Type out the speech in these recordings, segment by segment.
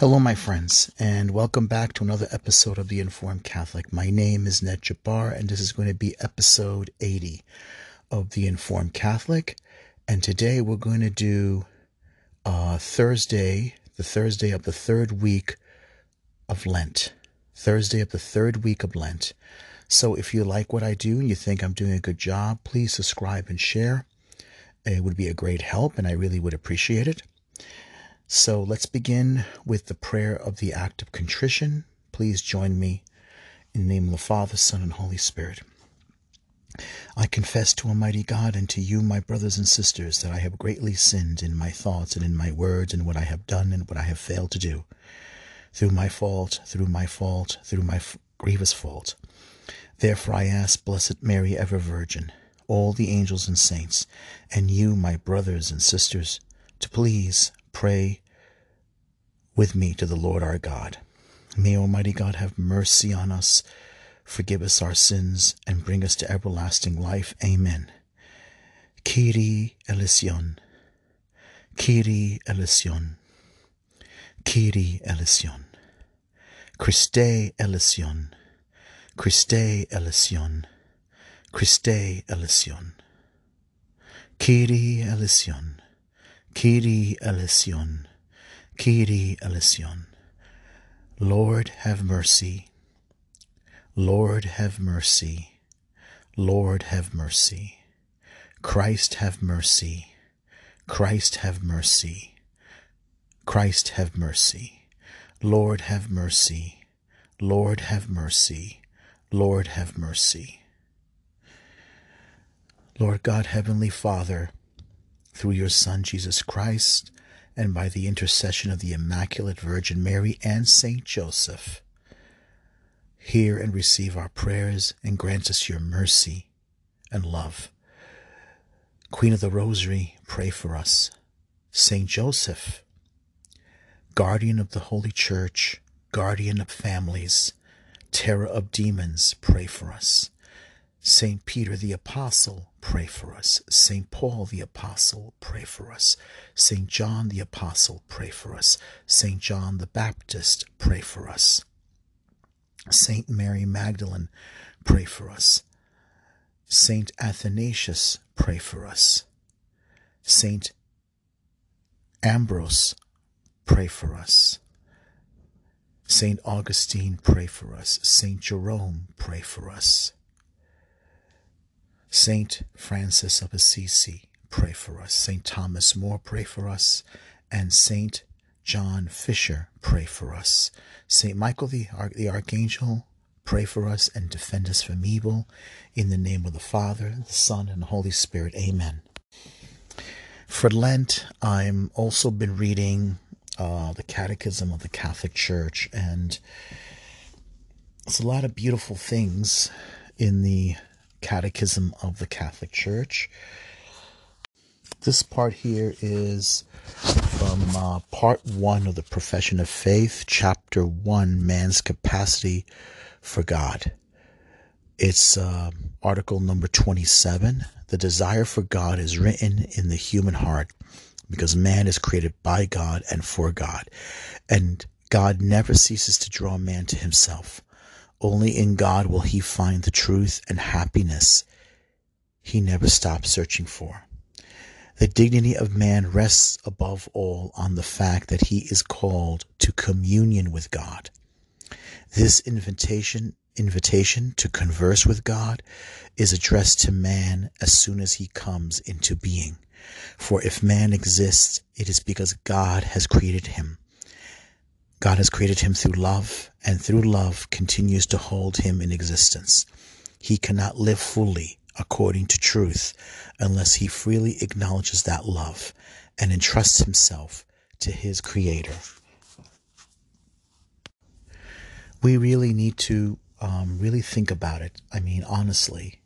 Hello, my friends, and welcome back to another episode of The Informed Catholic. My name is Ned Jabbar, and this is going to be episode 80 of The Informed Catholic. And today we're going to do uh, Thursday, the Thursday of the third week of Lent. Thursday of the third week of Lent. So if you like what I do and you think I'm doing a good job, please subscribe and share. It would be a great help, and I really would appreciate it. So let's begin with the prayer of the act of contrition. Please join me in the name of the Father, Son, and Holy Spirit. I confess to Almighty God and to you, my brothers and sisters, that I have greatly sinned in my thoughts and in my words and what I have done and what I have failed to do. Through my fault, through my fault, through my f- grievous fault. Therefore I ask, Blessed Mary, ever Virgin, all the angels and saints, and you, my brothers and sisters, to please pray with me to the Lord our God. May Almighty God have mercy on us, forgive us our sins, and bring us to everlasting life. Amen. Kyrie eleison. Kyrie eleison. Kyrie eleison. Christe eleison. Christe eleison. Christe eleison. Kyrie eleison. Kyrie eleison. Kyrie eleison. Lord have mercy. Lord have mercy. Lord have mercy. Christ have mercy. Christ have mercy. Christ have mercy. Lord have mercy. Lord have mercy. Lord have mercy. Lord God, Heavenly Father, through your Son, Jesus Christ, and by the intercession of the Immaculate Virgin Mary and Saint Joseph, hear and receive our prayers and grant us your mercy and love. Queen of the Rosary, pray for us. Saint Joseph, guardian of the Holy Church, guardian of families, terror of demons, pray for us. Saint Peter the Apostle, pray for us. Saint Paul the Apostle, pray for us. Saint John the Apostle, pray for us. Saint John the Baptist, pray for us. Saint Mary Magdalene, pray for us. Saint Athanasius, pray for us. Saint Ambrose, pray for us. Saint Augustine, pray for us. Saint Jerome, pray for us. Saint Francis of Assisi, pray for us. Saint Thomas More, pray for us. And Saint John Fisher, pray for us. Saint Michael the, the Archangel, pray for us and defend us from evil. In the name of the Father, the Son, and the Holy Spirit. Amen. For Lent, I'm also been reading uh, the Catechism of the Catholic Church, and it's a lot of beautiful things in the Catechism of the Catholic Church. This part here is from uh, part one of the Profession of Faith, chapter one Man's Capacity for God. It's uh, article number 27. The desire for God is written in the human heart because man is created by God and for God. And God never ceases to draw man to himself. Only in God will he find the truth and happiness he never stops searching for. The dignity of man rests above all on the fact that he is called to communion with God. This invitation invitation to converse with God is addressed to man as soon as he comes into being. For if man exists, it is because God has created him. God has created him through love, and through love continues to hold him in existence. He cannot live fully according to truth unless he freely acknowledges that love and entrusts himself to his Creator. We really need to um, really think about it. I mean, honestly,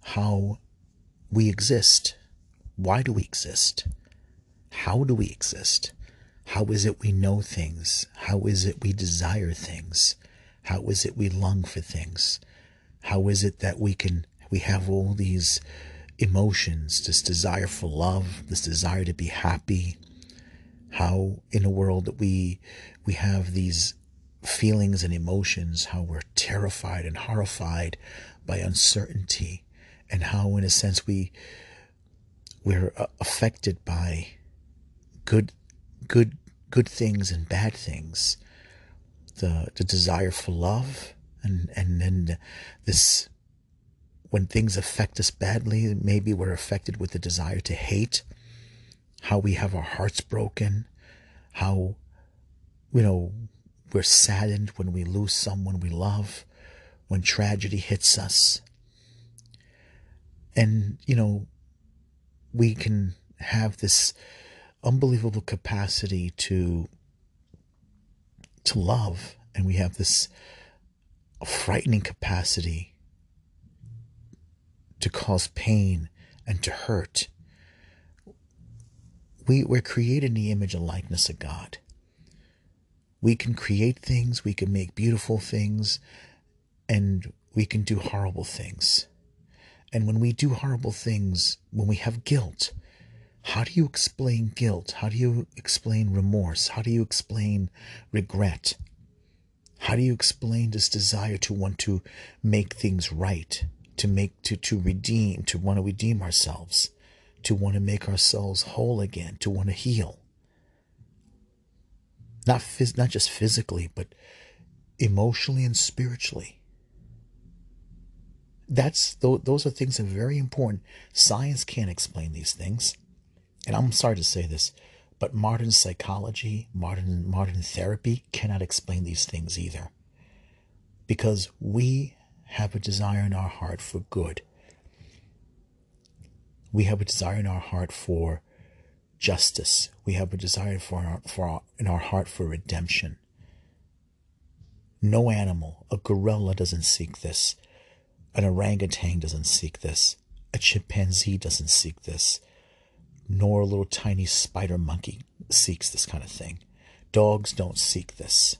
how we exist. Why do we exist? How do we exist? How is it we know things? How is it we desire things? How is it we long for things? How is it that we can we have all these emotions, this desire for love, this desire to be happy, how in a world that we we have these feelings and emotions, how we're terrified and horrified by uncertainty, and how in a sense we we're uh, affected by good good good things and bad things. The the desire for love and and then this when things affect us badly maybe we're affected with the desire to hate how we have our hearts broken how you know we're saddened when we lose someone we love when tragedy hits us. And you know we can have this unbelievable capacity to to love. And we have this frightening capacity to cause pain and to hurt. We, we're created in the image and likeness of god. We can create things we can make beautiful things and we can do horrible things. And when we do horrible things when we have guilt how do you explain guilt? How do you explain remorse? How do you explain regret? How do you explain this desire to want to make things right, to make to to redeem, to want to redeem ourselves, to want to make ourselves whole again, to want to heal? Not phys- not just physically, but emotionally and spiritually. That's those are things that are very important. Science can't explain these things and I'm sorry to say this, but modern psychology, modern modern therapy cannot explain these things either. Because we have a desire in our heart for good. We have a desire in our heart for justice. We have a desire for our, for our, in our heart for redemption. No animal, a gorilla doesn't seek this. An orangutan doesn't seek this. A chimpanzee doesn't seek this nor a little tiny spider monkey seeks this kind of thing. Dogs don't seek this.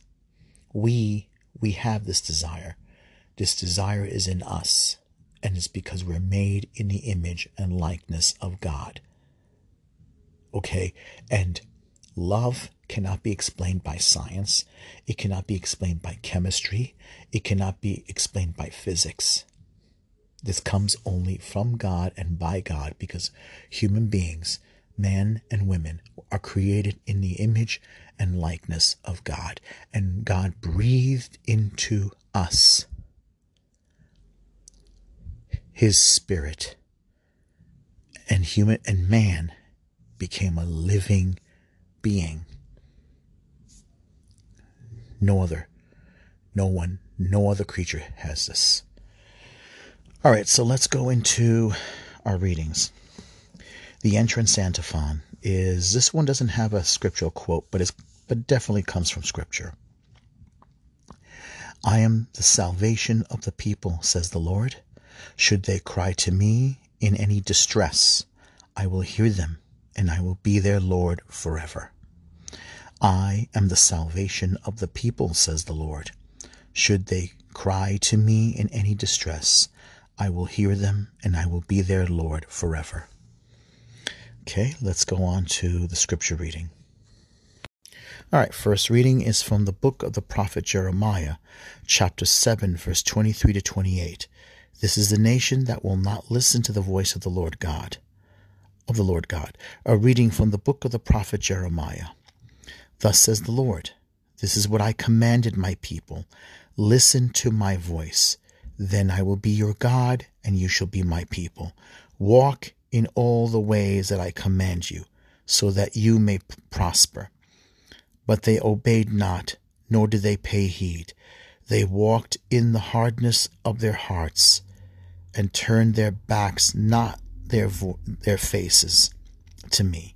We we have this desire. This desire is in us, and it's because we're made in the image and likeness of God. Okay, and love cannot be explained by science. It cannot be explained by chemistry. It cannot be explained by physics. This comes only from God and by God because human beings, men and women, are created in the image and likeness of God. And God breathed into us his spirit. And human and man became a living being. No other, no one, no other creature has this. All right, so let's go into our readings. The entrance antiphon is this one doesn't have a scriptural quote, but it's but definitely comes from scripture. I am the salvation of the people, says the Lord. Should they cry to me in any distress, I will hear them, and I will be their Lord forever. I am the salvation of the people, says the Lord. Should they cry to me in any distress, I will hear them and I will be their Lord forever. Okay, let's go on to the scripture reading. All right, first reading is from the book of the prophet Jeremiah, chapter 7, verse 23 to 28. This is the nation that will not listen to the voice of the Lord God. Of the Lord God. A reading from the book of the prophet Jeremiah. Thus says the Lord This is what I commanded my people. Listen to my voice. Then I will be your God, and you shall be my people. Walk in all the ways that I command you, so that you may prosper. But they obeyed not, nor did they pay heed. They walked in the hardness of their hearts, and turned their backs, not their, vo- their faces, to me.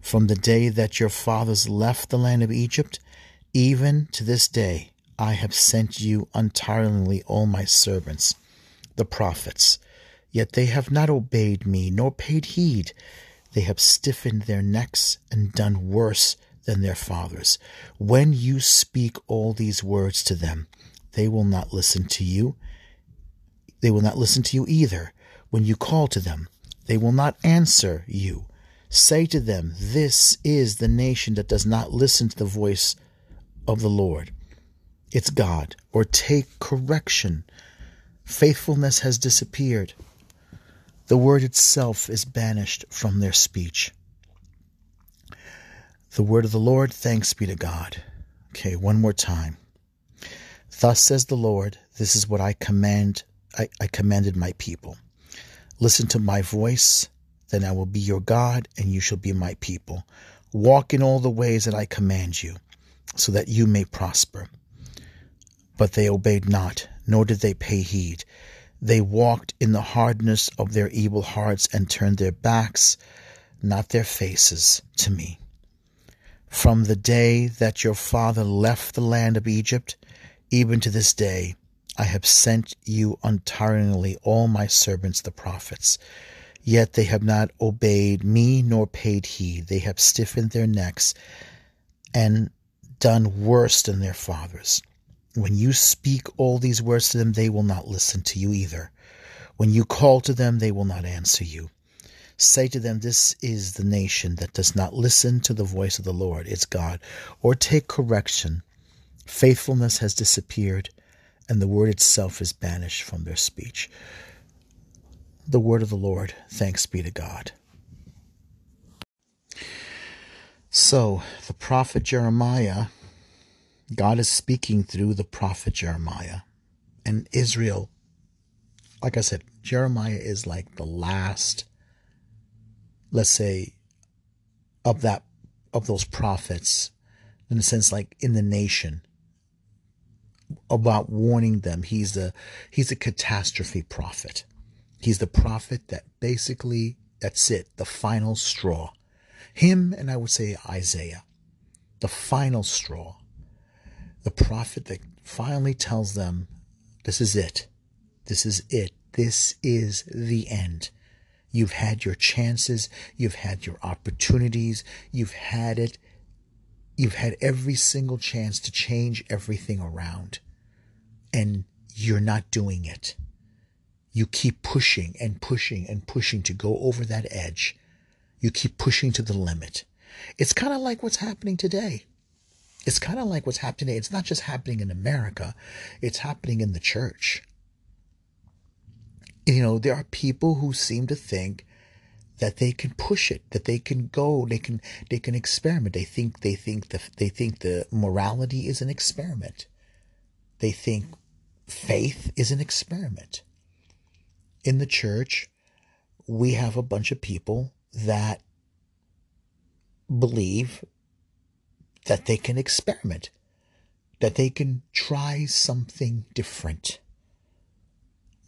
From the day that your fathers left the land of Egypt, even to this day, I have sent you untiringly all my servants, the prophets. Yet they have not obeyed me, nor paid heed. They have stiffened their necks and done worse than their fathers. When you speak all these words to them, they will not listen to you. They will not listen to you either. When you call to them, they will not answer you. Say to them, This is the nation that does not listen to the voice of the Lord. It's God. Or take correction. Faithfulness has disappeared. The word itself is banished from their speech. The word of the Lord, thanks be to God. Okay, one more time. Thus says the Lord, this is what I command I, I commanded my people. Listen to my voice, then I will be your God, and you shall be my people. Walk in all the ways that I command you, so that you may prosper. But they obeyed not, nor did they pay heed. They walked in the hardness of their evil hearts and turned their backs, not their faces, to me. From the day that your father left the land of Egypt, even to this day, I have sent you untiringly all my servants the prophets. Yet they have not obeyed me nor paid heed. They have stiffened their necks and done worse than their fathers. When you speak all these words to them, they will not listen to you either. When you call to them, they will not answer you. Say to them, This is the nation that does not listen to the voice of the Lord, its God, or take correction. Faithfulness has disappeared and the word itself is banished from their speech. The word of the Lord, thanks be to God. So, the prophet Jeremiah, God is speaking through the prophet Jeremiah. And Israel, like I said, Jeremiah is like the last, let's say, of that of those prophets, in a sense, like in the nation about warning them. He's a he's a catastrophe prophet. He's the prophet that basically that's it, the final straw. Him and I would say Isaiah, the final straw. The prophet that finally tells them, this is it. This is it. This is the end. You've had your chances. You've had your opportunities. You've had it. You've had every single chance to change everything around, and you're not doing it. You keep pushing and pushing and pushing to go over that edge. You keep pushing to the limit. It's kind of like what's happening today. It's kind of like what's happening. It's not just happening in America, it's happening in the church. You know, there are people who seem to think that they can push it, that they can go, they can they can experiment. They think they think the they think the morality is an experiment. They think faith is an experiment. In the church, we have a bunch of people that believe that they can experiment, that they can try something different.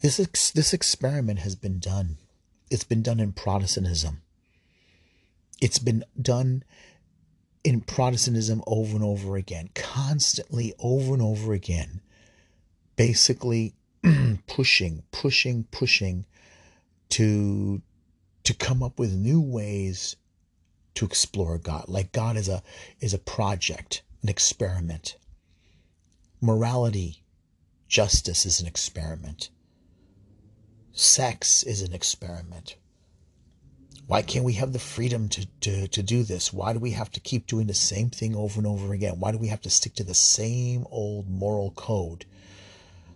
This ex- this experiment has been done it's been done in Protestantism. It's been done in Protestantism over and over again, constantly over and over again, basically pushing, pushing, pushing to to come up with new ways to explore God. Like God is a is a project, an experiment. Morality, justice is an experiment. Sex is an experiment. Why can't we have the freedom to, to, to do this? Why do we have to keep doing the same thing over and over again? Why do we have to stick to the same old moral code?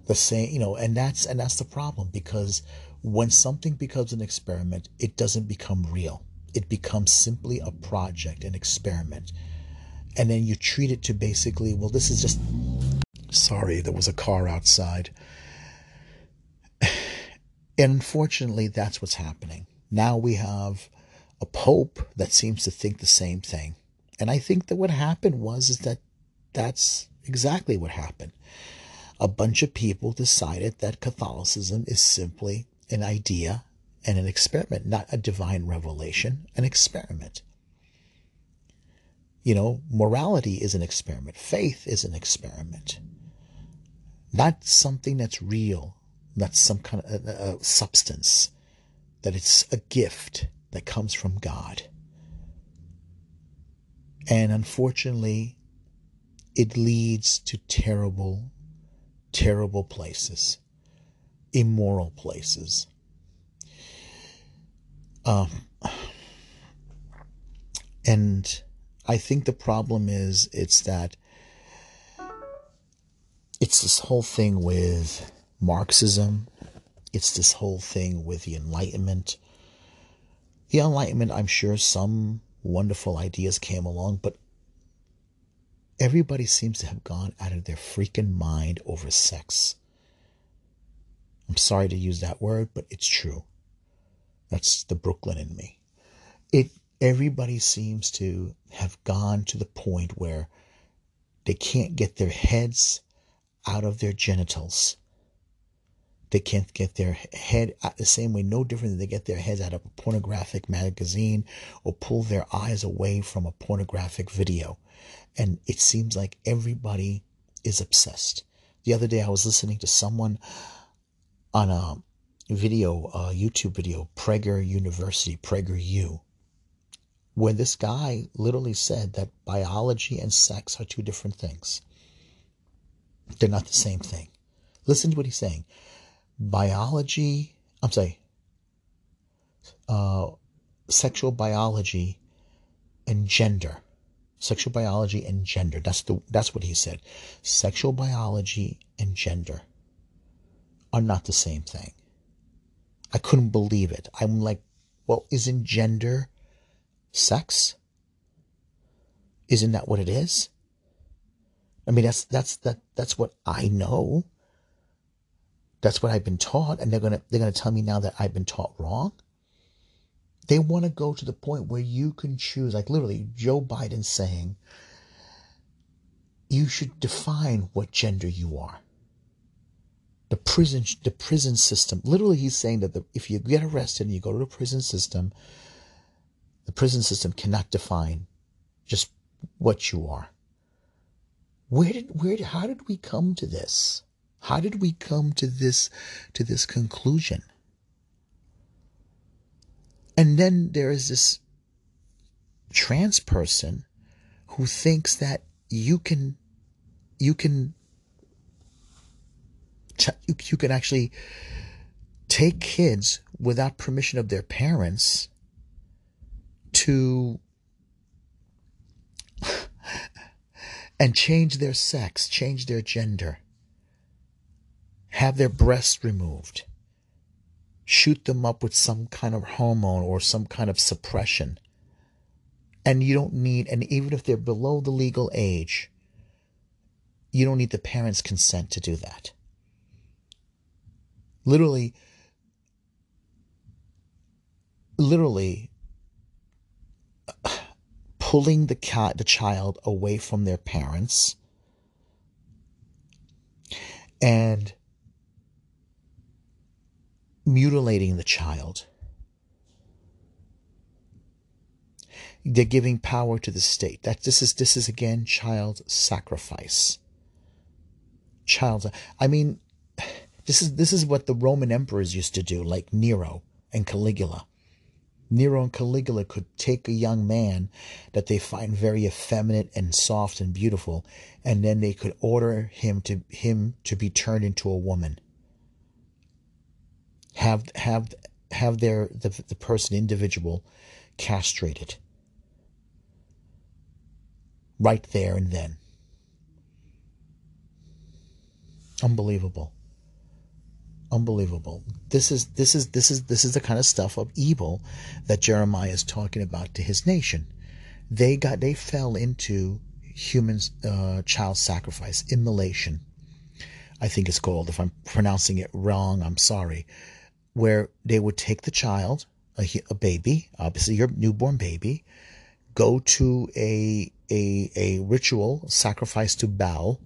The same, you know, and that's and that's the problem because when something becomes an experiment, it doesn't become real. It becomes simply a project, an experiment. And then you treat it to basically, well, this is just sorry, there was a car outside. And unfortunately, that's what's happening. Now we have a pope that seems to think the same thing. And I think that what happened was is that that's exactly what happened. A bunch of people decided that Catholicism is simply an idea and an experiment, not a divine revelation, an experiment. You know, morality is an experiment, faith is an experiment, not something that's real, not some kind of a, a substance, that it's a gift that comes from God. And unfortunately, it leads to terrible, terrible places, immoral places. Um, And I think the problem is it's that it's this whole thing with Marxism. It's this whole thing with the Enlightenment. The Enlightenment, I'm sure some wonderful ideas came along, but everybody seems to have gone out of their freaking mind over sex. I'm sorry to use that word, but it's true. That's the Brooklyn in me. It everybody seems to have gone to the point where they can't get their heads out of their genitals. They can't get their head out the same way, no different than they get their heads out of a pornographic magazine or pull their eyes away from a pornographic video. And it seems like everybody is obsessed. The other day I was listening to someone on a video, a YouTube video, Prager University, Prager U, where this guy literally said that biology and sex are two different things. They're not the same thing. Listen to what he's saying. Biology, I'm sorry, uh, sexual biology and gender. Sexual biology and gender. That's the that's what he said. Sexual biology and gender are not the same thing. I couldn't believe it. I'm like, well, isn't gender sex? Isn't that what it is? I mean, that's that's that that's what I know. That's what I've been taught, and they're gonna they're gonna tell me now that I've been taught wrong. They want to go to the point where you can choose, like literally Joe Biden saying, you should define what gender you are the prison the prison system. Literally he's saying that the, if you get arrested and you go to the prison system the prison system cannot define just what you are. Where did where how did we come to this? How did we come to this to this conclusion? And then there is this trans person who thinks that you can you can you can actually take kids without permission of their parents to and change their sex, change their gender, have their breasts removed, shoot them up with some kind of hormone or some kind of suppression. And you don't need, and even if they're below the legal age, you don't need the parents' consent to do that literally literally pulling the cat the child away from their parents. And mutilating the child. They're giving power to the state. That this is this is again child sacrifice. Child i mean this is this is what the Roman emperors used to do, like Nero and Caligula. Nero and Caligula could take a young man that they find very effeminate and soft and beautiful, and then they could order him to him to be turned into a woman. Have have have their the, the person individual castrated right there and then. Unbelievable unbelievable. This is this is this is this is the kind of stuff of evil that Jeremiah is talking about to his nation. They got they fell into human uh, child sacrifice, immolation. I think it's called. If I'm pronouncing it wrong, I'm sorry. Where they would take the child, a, a baby, obviously your newborn baby, go to a a a ritual sacrifice to Baal,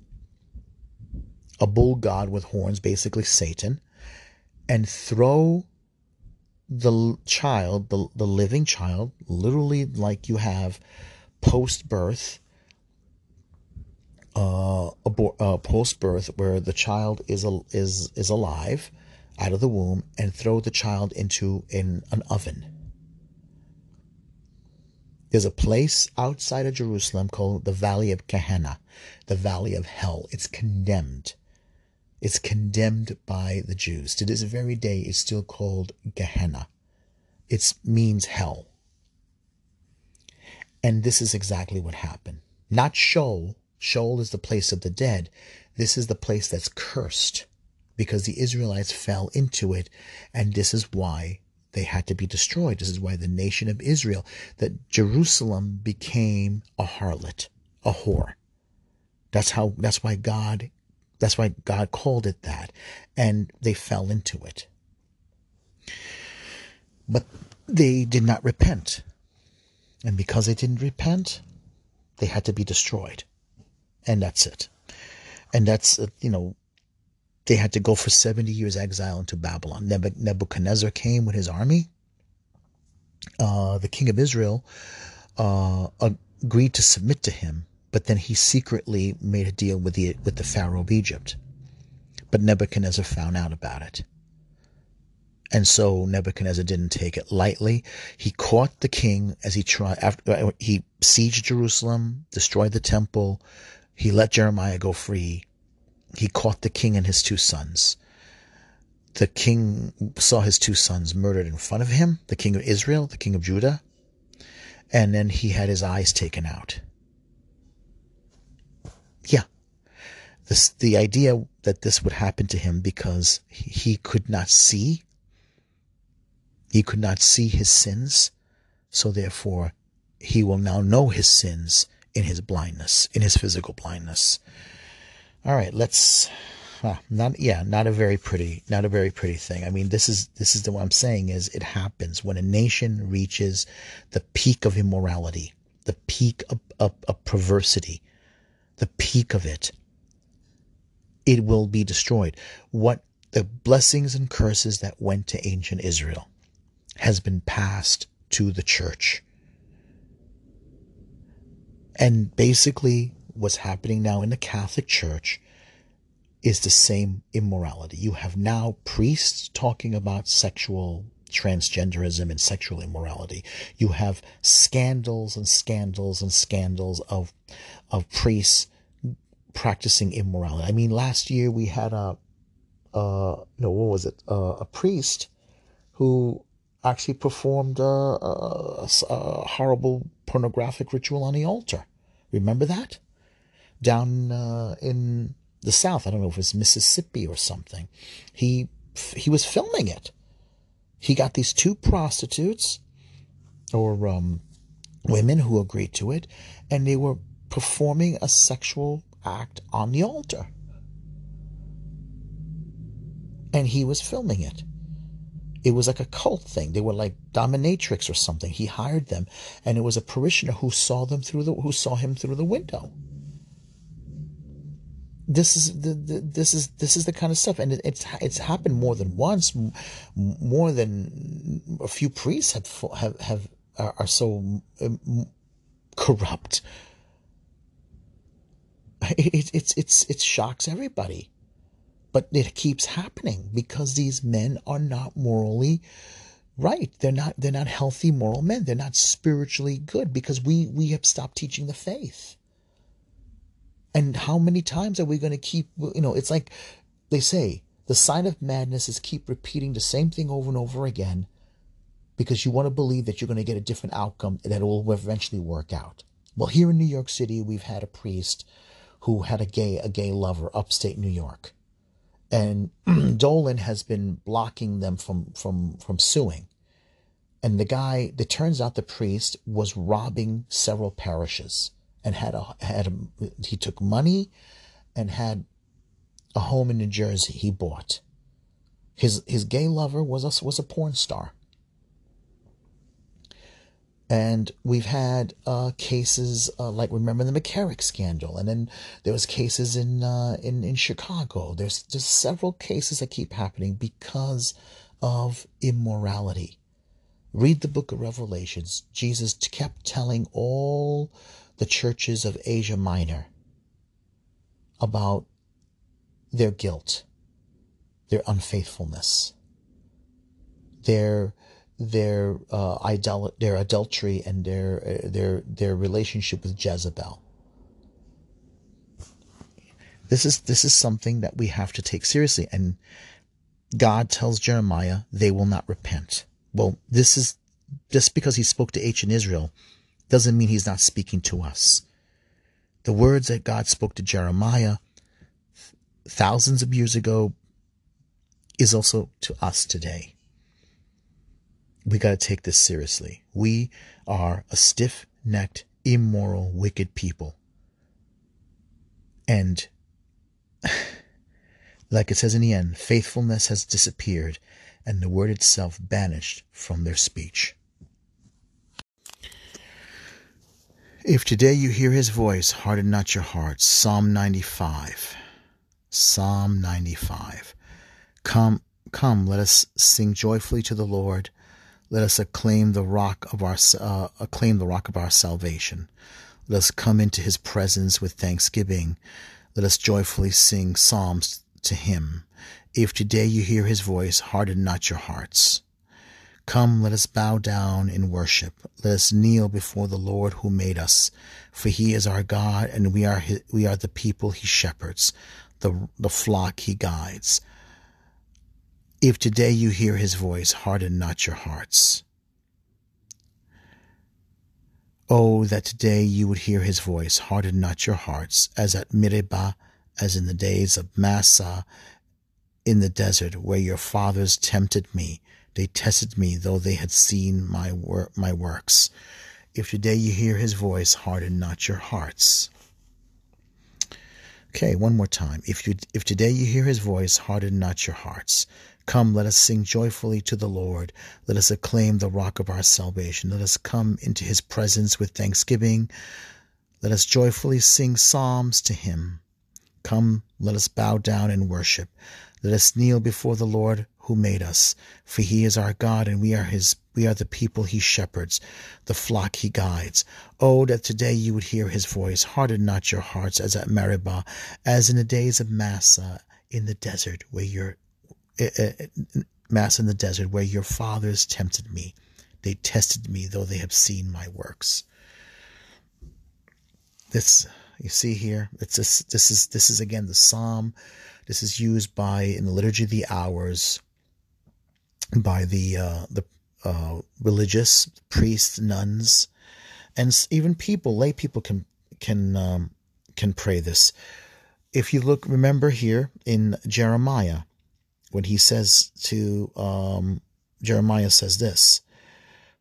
a bull god with horns, basically Satan, and throw the child, the, the living child, literally like you have post birth, uh, uh, post birth, where the child is is is alive out of the womb, and throw the child into in an oven. There's a place outside of Jerusalem called the Valley of Gehenna, the Valley of Hell. It's condemned. It's condemned by the Jews. To this very day, it's still called Gehenna. It means hell. And this is exactly what happened. Not Sheol. Sheol is the place of the dead. This is the place that's cursed because the Israelites fell into it. And this is why they had to be destroyed. This is why the nation of Israel, that Jerusalem became a harlot, a whore. That's how, that's why God, that's why God called it that. And they fell into it. But they did not repent. And because they didn't repent, they had to be destroyed. And that's it. And that's, uh, you know, they had to go for 70 years exile into Babylon. Nebuchadnezzar came with his army. Uh, the king of Israel uh, agreed to submit to him, but then he secretly made a deal with the with the Pharaoh of Egypt. But Nebuchadnezzar found out about it. And so Nebuchadnezzar didn't take it lightly. He caught the king as he tried after uh, he sieged Jerusalem, destroyed the temple. He let Jeremiah go free. He caught the king and his two sons. The king saw his two sons murdered in front of him, the king of Israel, the king of Judah, and then he had his eyes taken out. Yeah. This, the idea that this would happen to him because he could not see he could not see his sins, so therefore he will now know his sins in his blindness, in his physical blindness. All right, let's not yeah, not a very pretty, not a very pretty thing. I mean, this is this is the what I'm saying is it happens when a nation reaches the peak of immorality, the peak of, of, of perversity, the peak of it. It will be destroyed. What the blessings and curses that went to ancient Israel has been passed to the church. And basically, what's happening now in the Catholic Church is the same immorality. You have now priests talking about sexual transgenderism and sexual immorality. You have scandals and scandals and scandals of of priests practicing immorality. I mean, last year we had a, uh, no, what was it? Uh, a priest who actually performed a, a, a, horrible pornographic ritual on the altar. Remember that? Down uh, in the South, I don't know if it was Mississippi or something. He he was filming it. He got these two prostitutes or um, women who agreed to it, and they were performing a sexual act on the altar. And he was filming it. It was like a cult thing. They were like dominatrix or something. He hired them, and it was a parishioner who saw them through the who saw him through the window. This is the, the this is this is the kind of stuff, and it, it's it's happened more than once. More than a few priests have have have are, are so um, corrupt. It, it's it's it shocks everybody. But it keeps happening because these men are not morally right. They're not they're not healthy moral men. They're not spiritually good because we we have stopped teaching the faith. And how many times are we going to keep you know, it's like they say the sign of madness is keep repeating the same thing over and over again because you want to believe that you're going to get a different outcome that it will eventually work out. Well, here in New York City, we've had a priest who had a gay a gay lover upstate New York and Dolan has been blocking them from from from suing. And the guy, it turns out the priest was robbing several parishes and had a had a, he took money and had a home in New Jersey he bought. His his gay lover was a, was a porn star. And we've had uh, cases uh, like remember the McCarrick scandal, and then there was cases in uh, in in Chicago. There's just several cases that keep happening because of immorality. Read the book of Revelations. Jesus kept telling all the churches of Asia Minor about their guilt, their unfaithfulness, their their uh, idol- their adultery and their uh, their their relationship with Jezebel. This is this is something that we have to take seriously, and God tells Jeremiah they will not repent. Well, this is just because he spoke to ancient Israel. doesn't mean he's not speaking to us. The words that God spoke to Jeremiah thousands of years ago is also to us today. We got to take this seriously. We are a stiff necked, immoral, wicked people. And like it says in the end, faithfulness has disappeared and the word itself banished from their speech. If today you hear his voice, harden not your hearts. Psalm 95. Psalm 95. Come, come, let us sing joyfully to the Lord. Let us acclaim the rock of our uh, acclaim the rock of our salvation. Let us come into his presence with thanksgiving. Let us joyfully sing psalms to him. If today you hear his voice, harden not your hearts. Come, let us bow down in worship. Let us kneel before the Lord who made us, for he is our God, and we are his, we are the people he shepherds, the the flock he guides. If today you hear his voice, harden not your hearts. Oh, that today you would hear his voice, harden not your hearts, as at Meribah, as in the days of Massah in the desert, where your fathers tempted me. They tested me, though they had seen my, wor- my works. If today you hear his voice, harden not your hearts. Okay, one more time. If you if today you hear his voice, harden not your hearts. Come, let us sing joyfully to the Lord. Let us acclaim the rock of our salvation. Let us come into his presence with thanksgiving. Let us joyfully sing psalms to him. Come, let us bow down and worship. Let us kneel before the Lord who made us, for he is our God and we are his we are the people he shepherds, the flock he guides. Oh, that today you would hear his voice. Harden not your hearts as at Meribah, as in the days of Massah in the desert, where your Mass in the desert where your fathers tempted me. They tested me, though they have seen my works. This you see here. It's this. This is this is again the psalm. This is used by in the liturgy of the hours by the uh, the uh, religious priests, nuns, and even people, lay people can can um, can pray this. If you look, remember here in Jeremiah, when he says to um, Jeremiah says this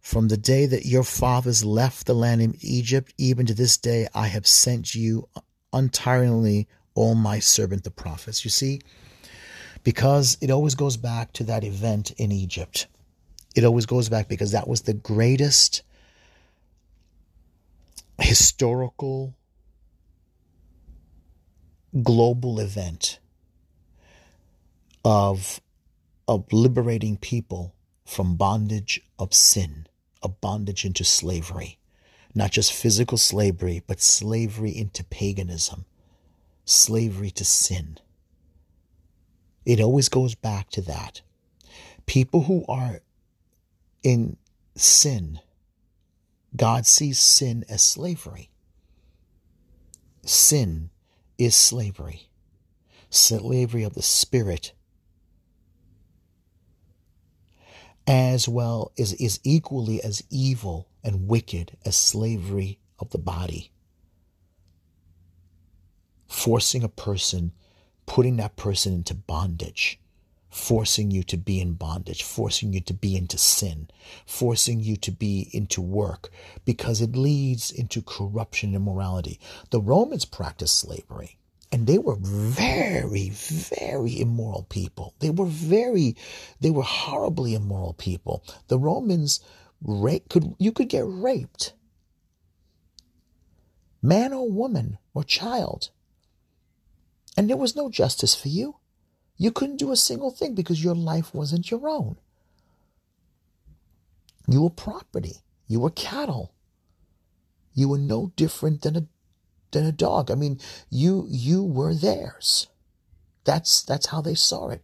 From the day that your fathers left the land of Egypt, even to this day, I have sent you untiringly all my servant the prophets. You see, because it always goes back to that event in Egypt. It always goes back because that was the greatest historical global event of of liberating people from bondage of sin, a bondage into slavery. Not just physical slavery, but slavery into paganism, slavery to sin. It always goes back to that. People who are in sin, God sees sin as slavery. Sin is slavery, slavery of the spirit as well as is equally as evil and wicked as slavery of the body. Forcing a person, putting that person into bondage, forcing you to be in bondage, forcing you to be into sin, forcing you to be into work, because it leads into corruption and immorality. The Romans practiced slavery and they were very very immoral people. They were very they were horribly immoral people. The romans rape could you could get raped man or woman or child. And there was no justice for you. You couldn't do a single thing because your life wasn't your own. You were property. You were cattle. You were no different than a than a dog. I mean, you you were theirs. That's that's how they saw it.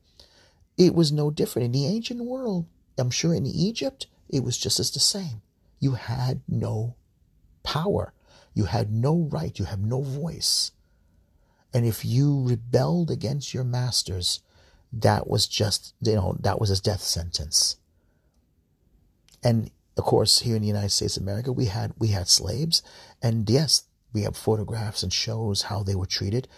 It was no different in the ancient world. I'm sure in Egypt it was just as the same. You had no power. You had no right. You have no voice. And if you rebelled against your masters, that was just, you know, that was a death sentence. And of course, here in the United States of America, we had we had slaves, and yes, we have photographs and shows how they were treated,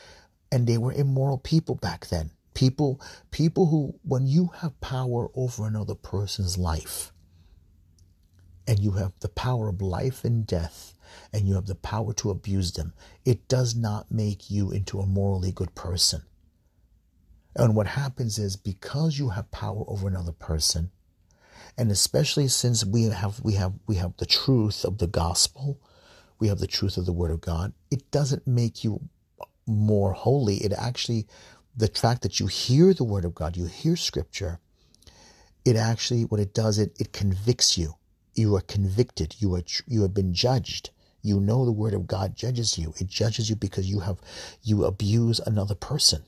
and they were immoral people back then. People, people who, when you have power over another person's life, and you have the power of life and death, and you have the power to abuse them, it does not make you into a morally good person. And what happens is because you have power over another person, and especially since we have we have we have the truth of the gospel, we have the truth of the word of God, it doesn't make you more holy. It actually the fact that you hear the word of God, you hear scripture, it actually what it does it it convicts you. You are convicted. You are you have been judged. You know the word of God judges you. It judges you because you have you abuse another person.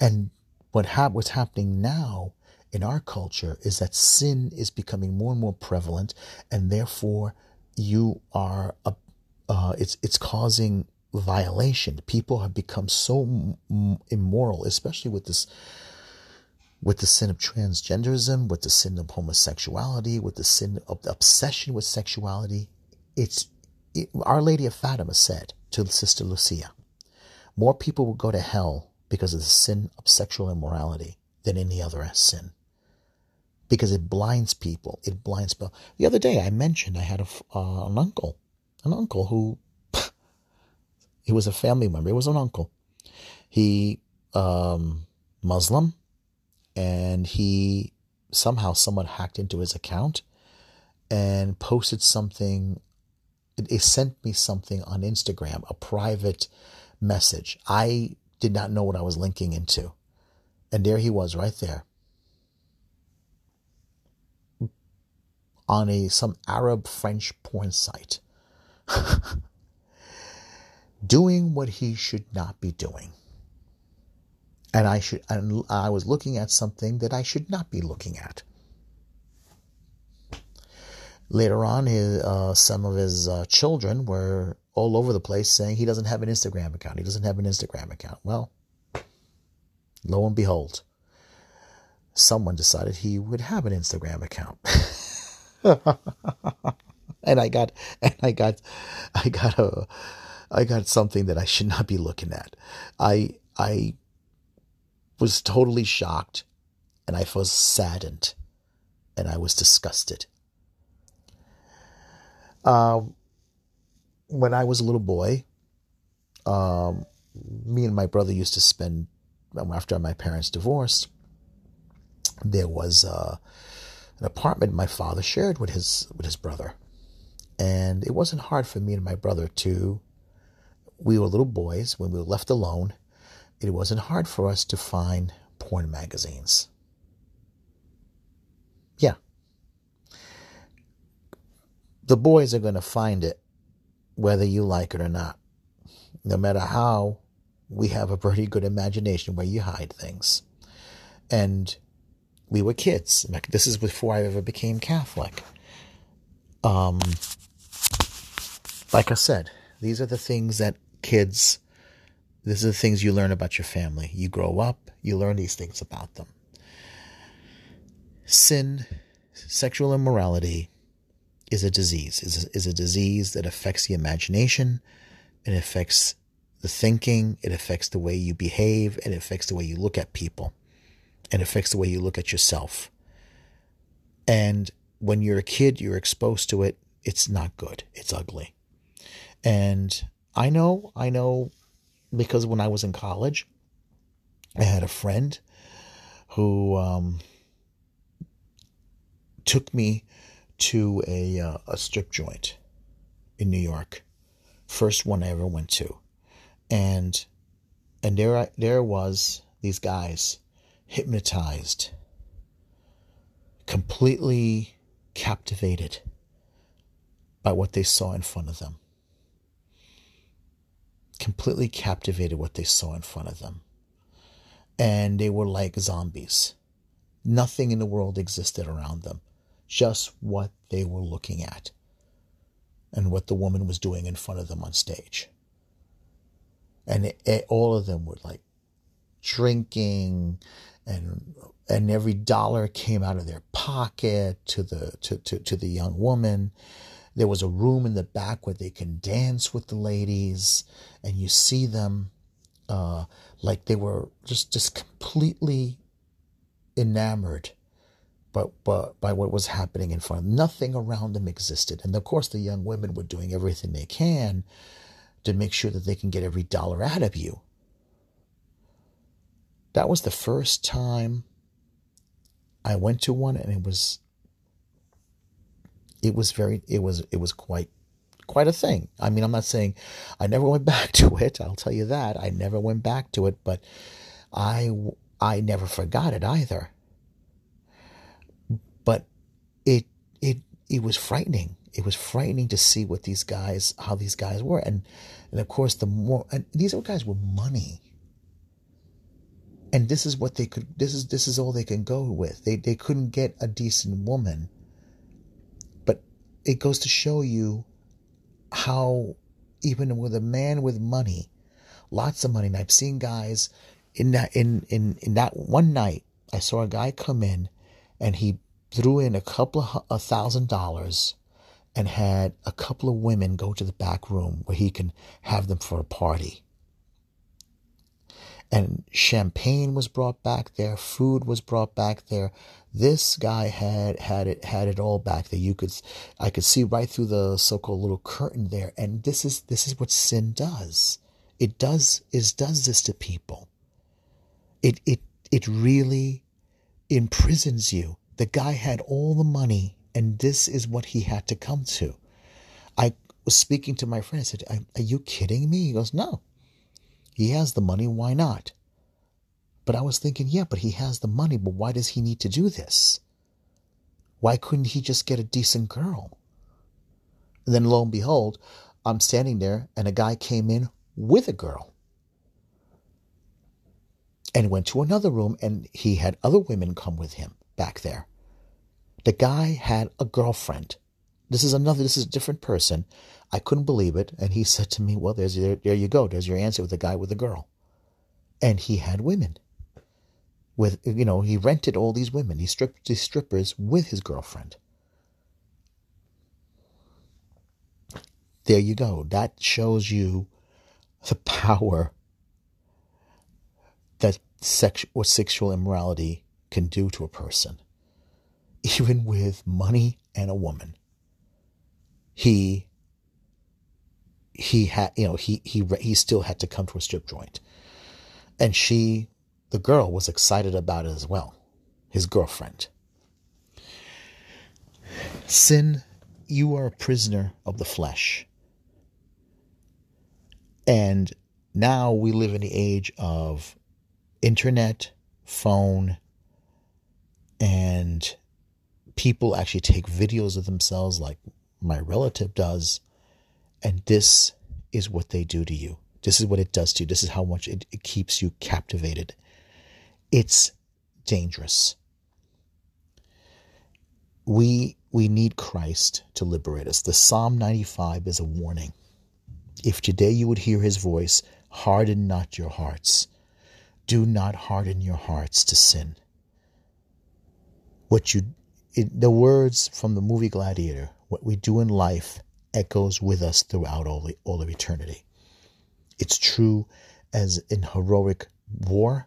And what ha- what's happening now in our culture is that sin is becoming more and more prevalent, and therefore you are uh, uh, it's it's causing violation. People have become so m- immoral, especially with this with the sin of transgenderism, with the sin of homosexuality, with the sin of the obsession with sexuality. It's it, Our Lady of Fatima said to Sister Lucia, more people will go to hell because of the sin of sexual immorality than any other sin. Because it blinds people. It blinds people. The other day I mentioned I had a, uh, an uncle, an uncle who, he was a family member. He was an uncle. He, um, Muslim, and he somehow someone hacked into his account and posted something. It, sent me something on Instagram, a private message. I did not know what I was linking into. And there he was right there. On a some Arab French porn site. doing what he should not be doing. And I should and I was looking at something that I should not be looking at. Later on, his, uh, some of his uh, children were all over the place saying he doesn't have an Instagram account. He doesn't have an Instagram account. Well, lo and behold, someone decided he would have an Instagram account. and I got and I got I got a I got something that I should not be looking at. I I was totally shocked and I was saddened and I was disgusted. Um, when I was a little boy, um, me and my brother used to spend um, after my parents divorced. There was uh, an apartment my father shared with his with his brother, and it wasn't hard for me and my brother to. We were little boys when we were left alone. It wasn't hard for us to find porn magazines. Yeah. The boys are going to find it whether you like it or not. No matter how, we have a pretty good imagination where you hide things. And we were kids. This is before I ever became Catholic. Um, like I said, these are the things that kids, these are the things you learn about your family. You grow up, you learn these things about them. Sin, sexual immorality, is a disease, is a, is a disease that affects the imagination, it affects the thinking, it affects the way you behave, it affects the way you look at people, it affects the way you look at yourself. And when you're a kid, you're exposed to it, it's not good, it's ugly. And I know, I know because when I was in college, I had a friend who um, took me to a uh, a strip joint in New York, first one I ever went to, and and there I, there was these guys hypnotized, completely captivated by what they saw in front of them. Completely captivated what they saw in front of them. And they were like zombies. Nothing in the world existed around them just what they were looking at and what the woman was doing in front of them on stage. And it, it, all of them were like drinking and and every dollar came out of their pocket to the to, to, to the young woman there was a room in the back where they can dance with the ladies and you see them uh, like they were just just completely enamored but, but by what was happening in front. Nothing around them existed. And of course, the young women were doing everything they can to make sure that they can get every dollar out of you. That was the first time I went to one, and it was it was very it was it was quite quite a thing. I mean, I'm not saying I never went back to it. I'll tell you that I never went back to it, but I I never forgot it either but it it it was frightening. It was frightening to see what these guys, how these guys were, and and of course the more and these old guys were money. And this is what they could. This is this is all they can go with. They they couldn't get a decent woman. But it goes to show you how even with a man with money, lots of money. And I've seen guys in that in in in that one night. I saw a guy come in, and he threw in a couple of a thousand dollars and had a couple of women go to the back room where he can have them for a party. And champagne was brought back there, food was brought back there. This guy had had it had it all back there. You could I could see right through the so-called little curtain there. And this is this is what sin does. It does is does this to people. It it it really imprisons you the guy had all the money, and this is what he had to come to. I was speaking to my friend. I said, Are you kidding me? He goes, No. He has the money. Why not? But I was thinking, Yeah, but he has the money. But why does he need to do this? Why couldn't he just get a decent girl? And then lo and behold, I'm standing there, and a guy came in with a girl and went to another room, and he had other women come with him back there. The guy had a girlfriend. This is another, this is a different person. I couldn't believe it. And he said to me, Well, there's your, there you go. There's your answer with the guy with the girl. And he had women. With, you know, he rented all these women. He stripped these strippers with his girlfriend. There you go. That shows you the power that sex or sexual immorality can do to a person, even with money and a woman. He he had you know he he he still had to come to a strip joint, and she, the girl, was excited about it as well, his girlfriend. Sin, you are a prisoner of the flesh. And now we live in the age of internet, phone, and people actually take videos of themselves like my relative does and this is what they do to you. This is what it does to you. This is how much it, it keeps you captivated. It's dangerous. We we need christ to liberate us. The psalm 95 is a warning. If today you would hear his voice harden not your hearts. Do not harden your hearts to sin. What you it, the words from the movie Gladiator, what we do in life echoes with us throughout all, all of eternity. It's true as in heroic war,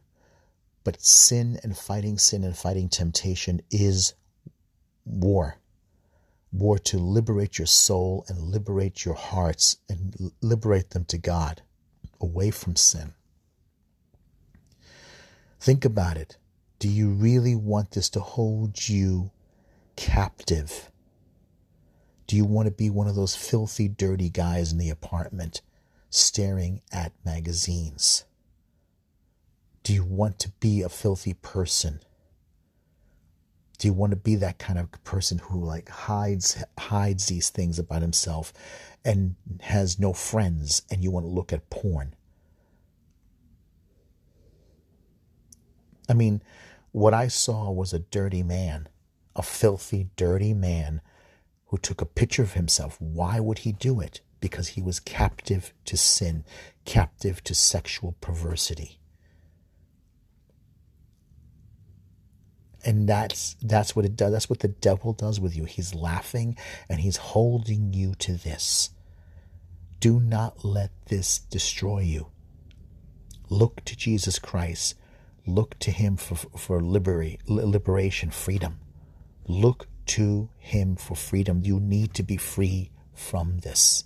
but sin and fighting sin and fighting temptation is war. War to liberate your soul and liberate your hearts and liberate them to God away from sin. Think about it. Do you really want this to hold you captive? Do you want to be one of those filthy, dirty guys in the apartment staring at magazines? Do you want to be a filthy person? Do you want to be that kind of person who like hides hides these things about himself and has no friends and you want to look at porn? I mean, what I saw was a dirty man, a filthy, dirty man who took a picture of himself. Why would he do it? Because he was captive to sin, captive to sexual perversity. And that's that's what it does. That's what the devil does with you. He's laughing and he's holding you to this. Do not let this destroy you. Look to Jesus Christ. Look to him for, for liberty, liberation, freedom. Look to him for freedom. You need to be free from this.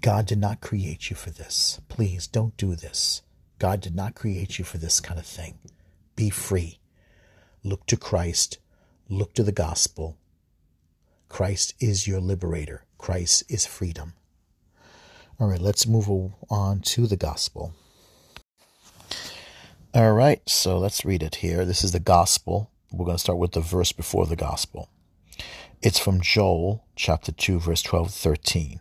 God did not create you for this. Please don't do this. God did not create you for this kind of thing. Be free. Look to Christ. Look to the gospel. Christ is your liberator. Christ is freedom. All right, let's move on to the gospel. All right, so let's read it here. This is the gospel. We're going to start with the verse before the gospel. It's from Joel chapter 2, verse 12 13.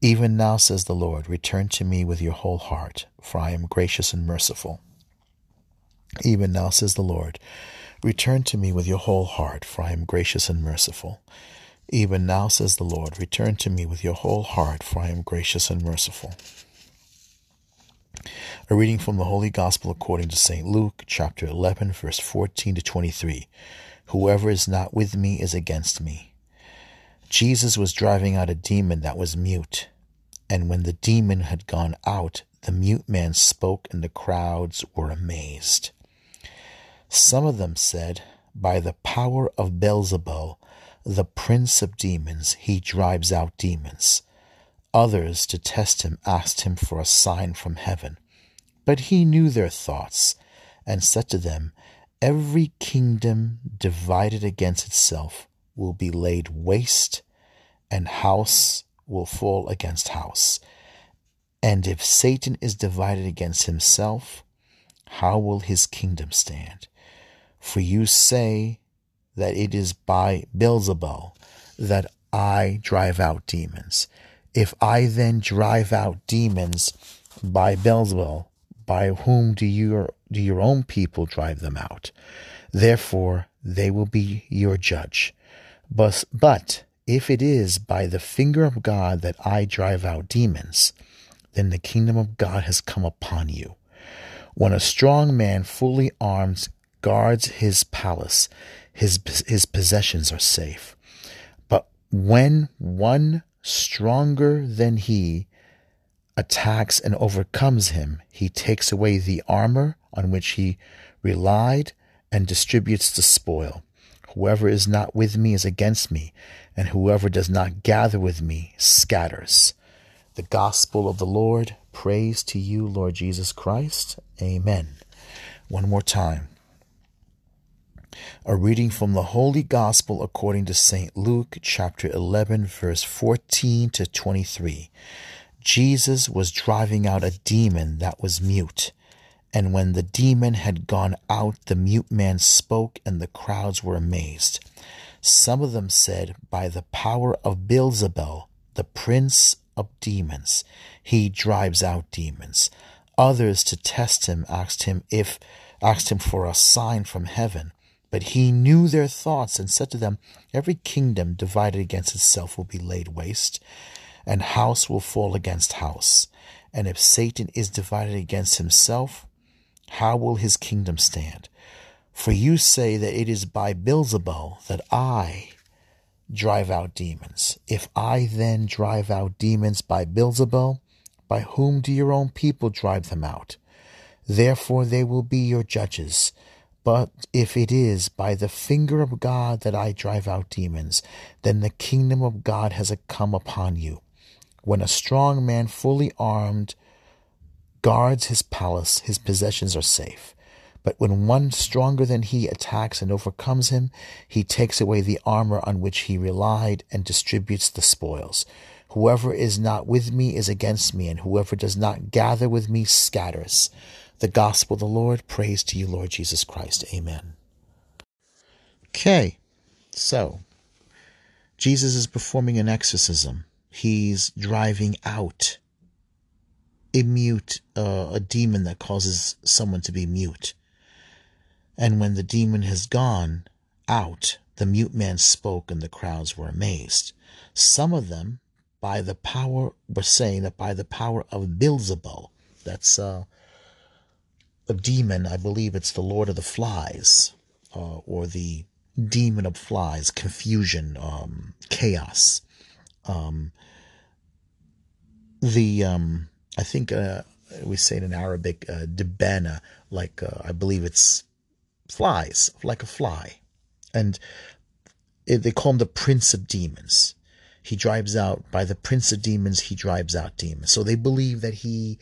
Even now, says the Lord, return to me with your whole heart, for I am gracious and merciful. Even now, says the Lord, return to me with your whole heart, for I am gracious and merciful. Even now, says the Lord, return to me with your whole heart, for I am gracious and merciful. A reading from the Holy Gospel according to St. Luke, chapter 11, verse 14 to 23. Whoever is not with me is against me. Jesus was driving out a demon that was mute. And when the demon had gone out, the mute man spoke, and the crowds were amazed. Some of them said, By the power of Beelzebul, the prince of demons, he drives out demons. Others, to test him, asked him for a sign from heaven. But he knew their thoughts, and said to them, Every kingdom divided against itself will be laid waste, and house will fall against house. And if Satan is divided against himself, how will his kingdom stand? For you say that it is by Beelzebul that I drive out demons. If I then drive out demons by Beelzebul, by whom do your do your own people drive them out? Therefore they will be your judge. But, but if it is by the finger of God that I drive out demons, then the kingdom of God has come upon you. When a strong man fully armed guards his palace, his, his possessions are safe. But when one stronger than he attacks and overcomes him, he takes away the armor on which he relied and distributes the spoil. Whoever is not with me is against me, and whoever does not gather with me scatters. The gospel of the Lord. Praise to you, Lord Jesus Christ. Amen. One more time. A reading from the Holy Gospel according to St. Luke, chapter 11, verse 14 to 23. Jesus was driving out a demon that was mute and when the demon had gone out, the mute man spoke, and the crowds were amazed. Some of them said, By the power of Beelzebul, the prince of demons, he drives out demons. Others, to test him, asked him if asked him for a sign from heaven. But he knew their thoughts and said to them, Every kingdom divided against itself will be laid waste, and house will fall against house. And if Satan is divided against himself, how will his kingdom stand? For you say that it is by Beelzebul that I drive out demons. If I then drive out demons by Beelzebul, by whom do your own people drive them out? Therefore they will be your judges. But if it is by the finger of God that I drive out demons, then the kingdom of God has come upon you. When a strong man fully armed guards his palace, his possessions are safe. But when one stronger than he attacks and overcomes him, he takes away the armor on which he relied and distributes the spoils. Whoever is not with me is against me, and whoever does not gather with me scatters. The gospel of the Lord, praise to you, Lord Jesus Christ. Amen. Okay, so Jesus is performing an exorcism. He's driving out a mute, uh, a demon that causes someone to be mute. And when the demon has gone out, the mute man spoke and the crowds were amazed. Some of them, by the power, were saying that by the power of Beelzebul, that's uh, a demon. I believe it's the Lord of the Flies, uh, or the demon of flies, confusion, um, chaos. Um, the um, I think uh, we say it in Arabic, uh, debana, like uh, I believe it's flies, like a fly, and it, they call him the Prince of Demons. He drives out by the Prince of Demons. He drives out demons. So they believe that he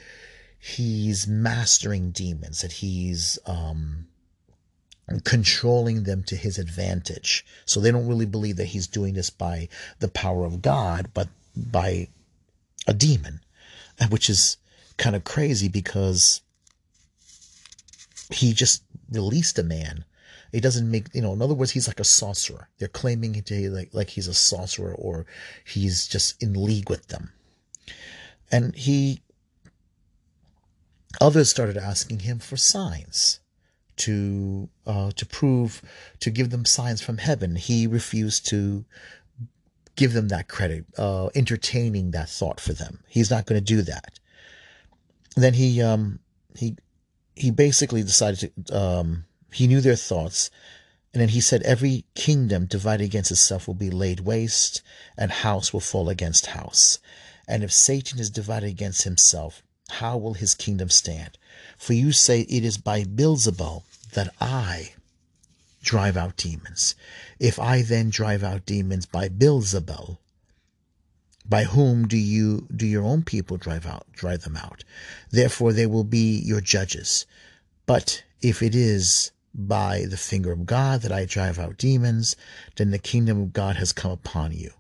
he's mastering demons, that he's um, controlling them to his advantage. So they don't really believe that he's doing this by the power of God, but by a demon, which is kind of crazy because he just released a man. It doesn't make you know. In other words, he's like a sorcerer. They're claiming to like like he's a sorcerer or he's just in league with them. And he, others started asking him for signs to uh, to prove to give them signs from heaven. He refused to give them that credit, uh, entertaining that thought for them. He's not going to do that. Then he um, he he basically decided to um, he knew their thoughts. And then he said, Every kingdom divided against itself will be laid waste, and house will fall against house. And if Satan is divided against himself, how will his kingdom stand? For you say it is by Beelzebul that I drive out demons. If I then drive out demons by Beelzebul, by whom do you do your own people drive out drive them out? Therefore they will be your judges. But if it is by the finger of God that I drive out demons, then the kingdom of God has come upon you.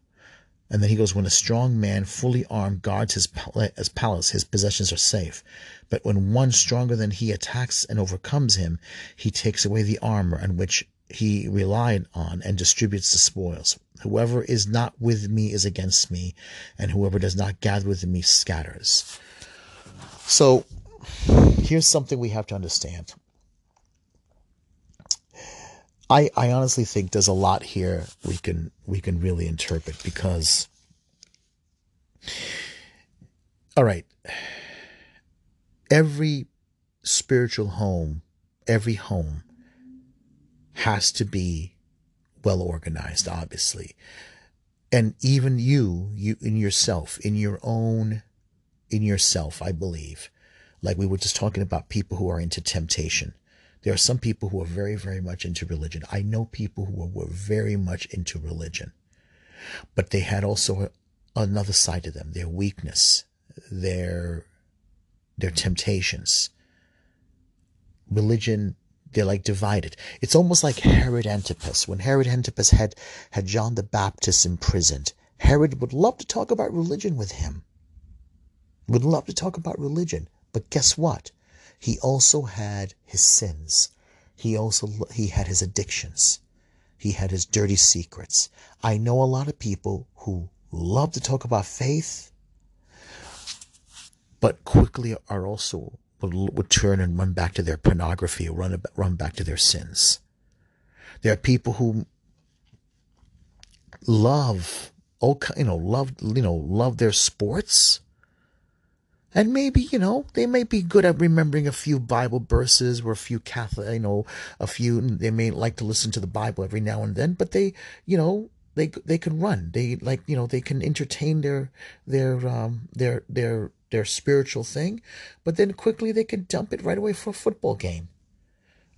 And then he goes, when a strong man, fully armed, guards his, his palace, his possessions are safe. But when one stronger than he attacks and overcomes him, he takes away the armor on which he relied on and distributes the spoils. Whoever is not with me is against me, and whoever does not gather with me scatters. So here's something we have to understand. I, I honestly think there's a lot here we can we can really interpret because all right every spiritual home every home has to be well organized obviously. And even you you in yourself in your own in yourself i believe like we were just talking about people who are into temptation there are some people who are very, very much into religion. I know people who were very much into religion, but they had also another side to them, their weakness, their, their temptations. Religion, they're like divided. It's almost like Herod Antipas. When Herod Antipas had, had John the Baptist imprisoned, Herod would love to talk about religion with him. Would love to talk about religion. But guess what? He also had his sins. He also he had his addictions. He had his dirty secrets. I know a lot of people who love to talk about faith, but quickly are also would, turn and run back to their pornography or run run back to their sins. There are people who love, oh, you know, love, you know, love their sports, and maybe, you know, they may be good at remembering a few Bible verses or a few Catholic, you know, a few, they may like to listen to the Bible every now and then, but they, you know, they, they can run. They like, you know, they can entertain their, their, um, their, their, their spiritual thing, but then quickly they can dump it right away for a football game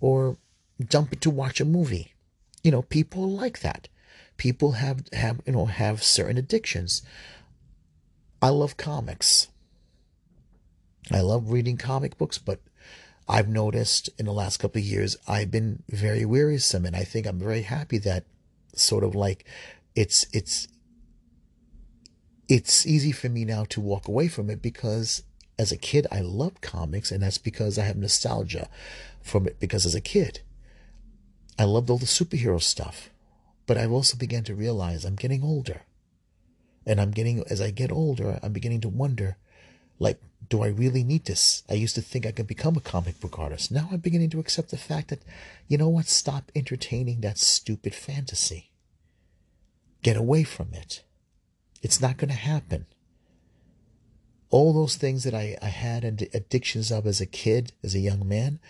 or dump it to watch a movie. You know, people like that. People have, have, you know, have certain addictions. I love comics. I love reading comic books, but I've noticed in the last couple of years I've been very wearisome, and I think I'm very happy that sort of like it's it's it's easy for me now to walk away from it because as a kid I loved comics, and that's because I have nostalgia from it because as a kid I loved all the superhero stuff, but I've also began to realize I'm getting older, and I'm getting as I get older I'm beginning to wonder like, do I really need this? I used to think I could become a comic book artist. Now I'm beginning to accept the fact that, you know what? Stop entertaining that stupid fantasy. Get away from it. It's not going to happen. all those things that I, I had and addictions of as a kid, as a young man,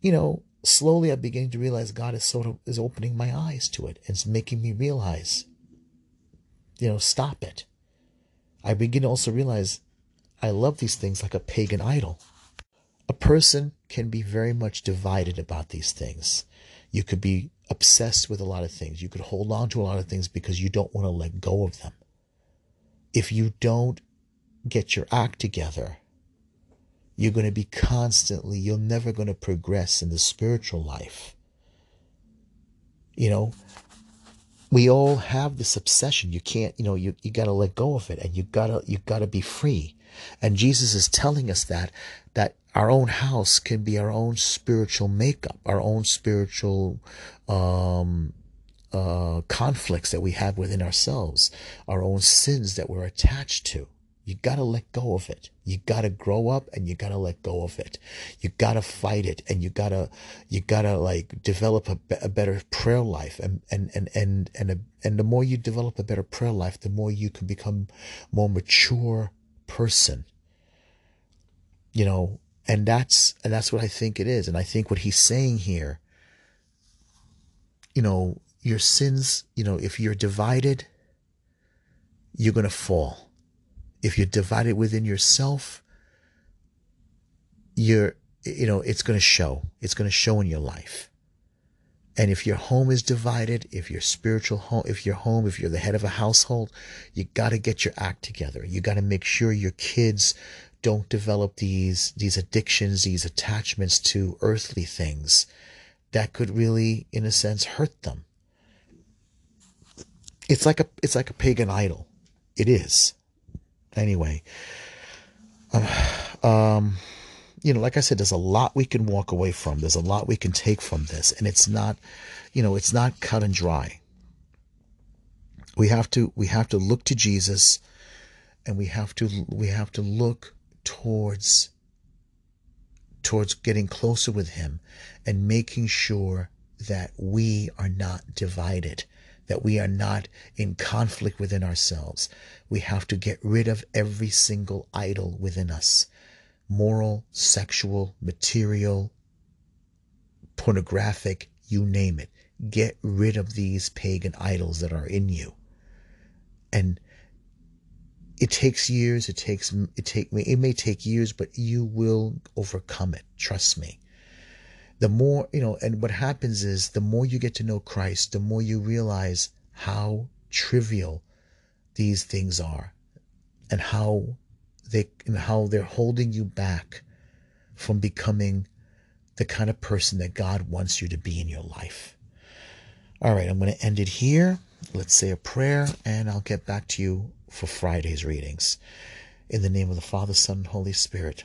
you know, slowly I'm beginning to realize God is sort of is opening my eyes to it. and It's making me realize, you know, stop it. I begin to also realize I love these things like a pagan idol. A person can be very much divided about these things. You could be obsessed with a lot of things. You could hold on to a lot of things because you don't want to let go of them. If you don't get your act together, you're going to be constantly, you're never going to progress in the spiritual life. You know, we all have this obsession. You can't, you know, you, you got to let go of it and you gotta, you gotta be free. And Jesus is telling us that, that our own house can be our own spiritual makeup, our own spiritual, um, uh, conflicts that we have within ourselves, our own sins that we're attached to. You got to let go of it. You got to grow up and you got to let go of it. You got to fight it and you got to, you got to like develop a, a, better prayer life. And, and, and, and, and, a, and the more you develop a better prayer life, the more you can become more mature person. You know, and that's, and that's what I think it is. And I think what he's saying here, you know, your sins, you know, if you're divided, you're going to fall if you're divided within yourself, you're, you know, it's going to show. It's going to show in your life. And if your home is divided, if your spiritual home, if your home, if you're the head of a household, you got to get your act together. You got to make sure your kids don't develop these, these addictions, these attachments to earthly things that could really, in a sense, hurt them. It's like a, it's like a pagan idol. It is anyway, um, um, you know, like I said, there's a lot we can walk away from. There's a lot we can take from this, and it's not, you know, it's not cut and dry. We have to we have to look to Jesus, and we have to we have to look towards towards getting closer with Him, and making sure that we are not divided that we are not in conflict within ourselves. We have to get rid of every single idol within us moral, sexual, material, pornographic, you name it. Get rid of these pagan idols that are in you. And it takes years, it takes it take it may take years, but you will overcome it. Trust me the more, you know, and what happens is the more you get to know Christ, the more you realize how trivial these things are and how they and how they're holding you back from becoming the kind of person that God wants you to be in your life. All right, I'm going to end it here. Let's say a prayer and I'll get back to you for Friday's readings. In the name of the Father, Son, and Holy Spirit.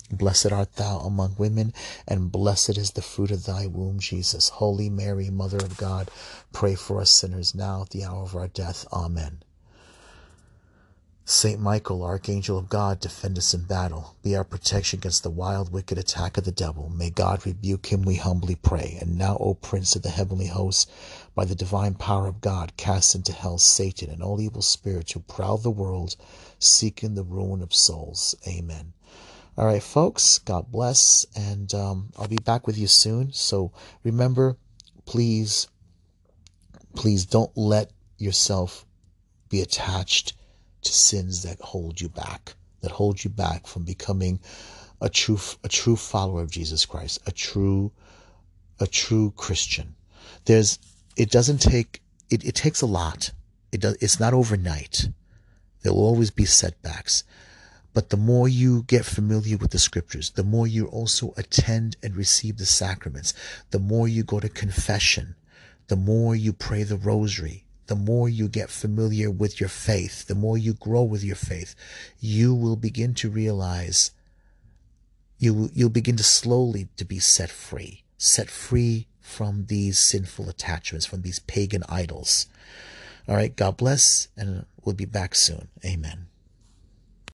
Blessed art thou among women, and blessed is the fruit of thy womb, Jesus. Holy Mary, Mother of God, pray for us sinners now at the hour of our death. Amen. Saint Michael, Archangel of God, defend us in battle. Be our protection against the wild, wicked attack of the devil. May God rebuke him, we humbly pray. And now, O Prince of the heavenly hosts, by the divine power of God, cast into hell Satan and all evil spirits who prowl the world, seeking the ruin of souls. Amen. All right, folks, God bless. And um, I'll be back with you soon. So remember, please, please don't let yourself be attached to sins that hold you back, that hold you back from becoming a true, a true follower of Jesus Christ, a true, a true Christian. There's, it doesn't take, it, it takes a lot. It does, it's not overnight. There will always be setbacks. But the more you get familiar with the scriptures, the more you also attend and receive the sacraments, the more you go to confession, the more you pray the rosary, the more you get familiar with your faith, the more you grow with your faith, you will begin to realize you you'll begin to slowly to be set free, set free from these sinful attachments, from these pagan idols. All right, God bless, and we'll be back soon. Amen.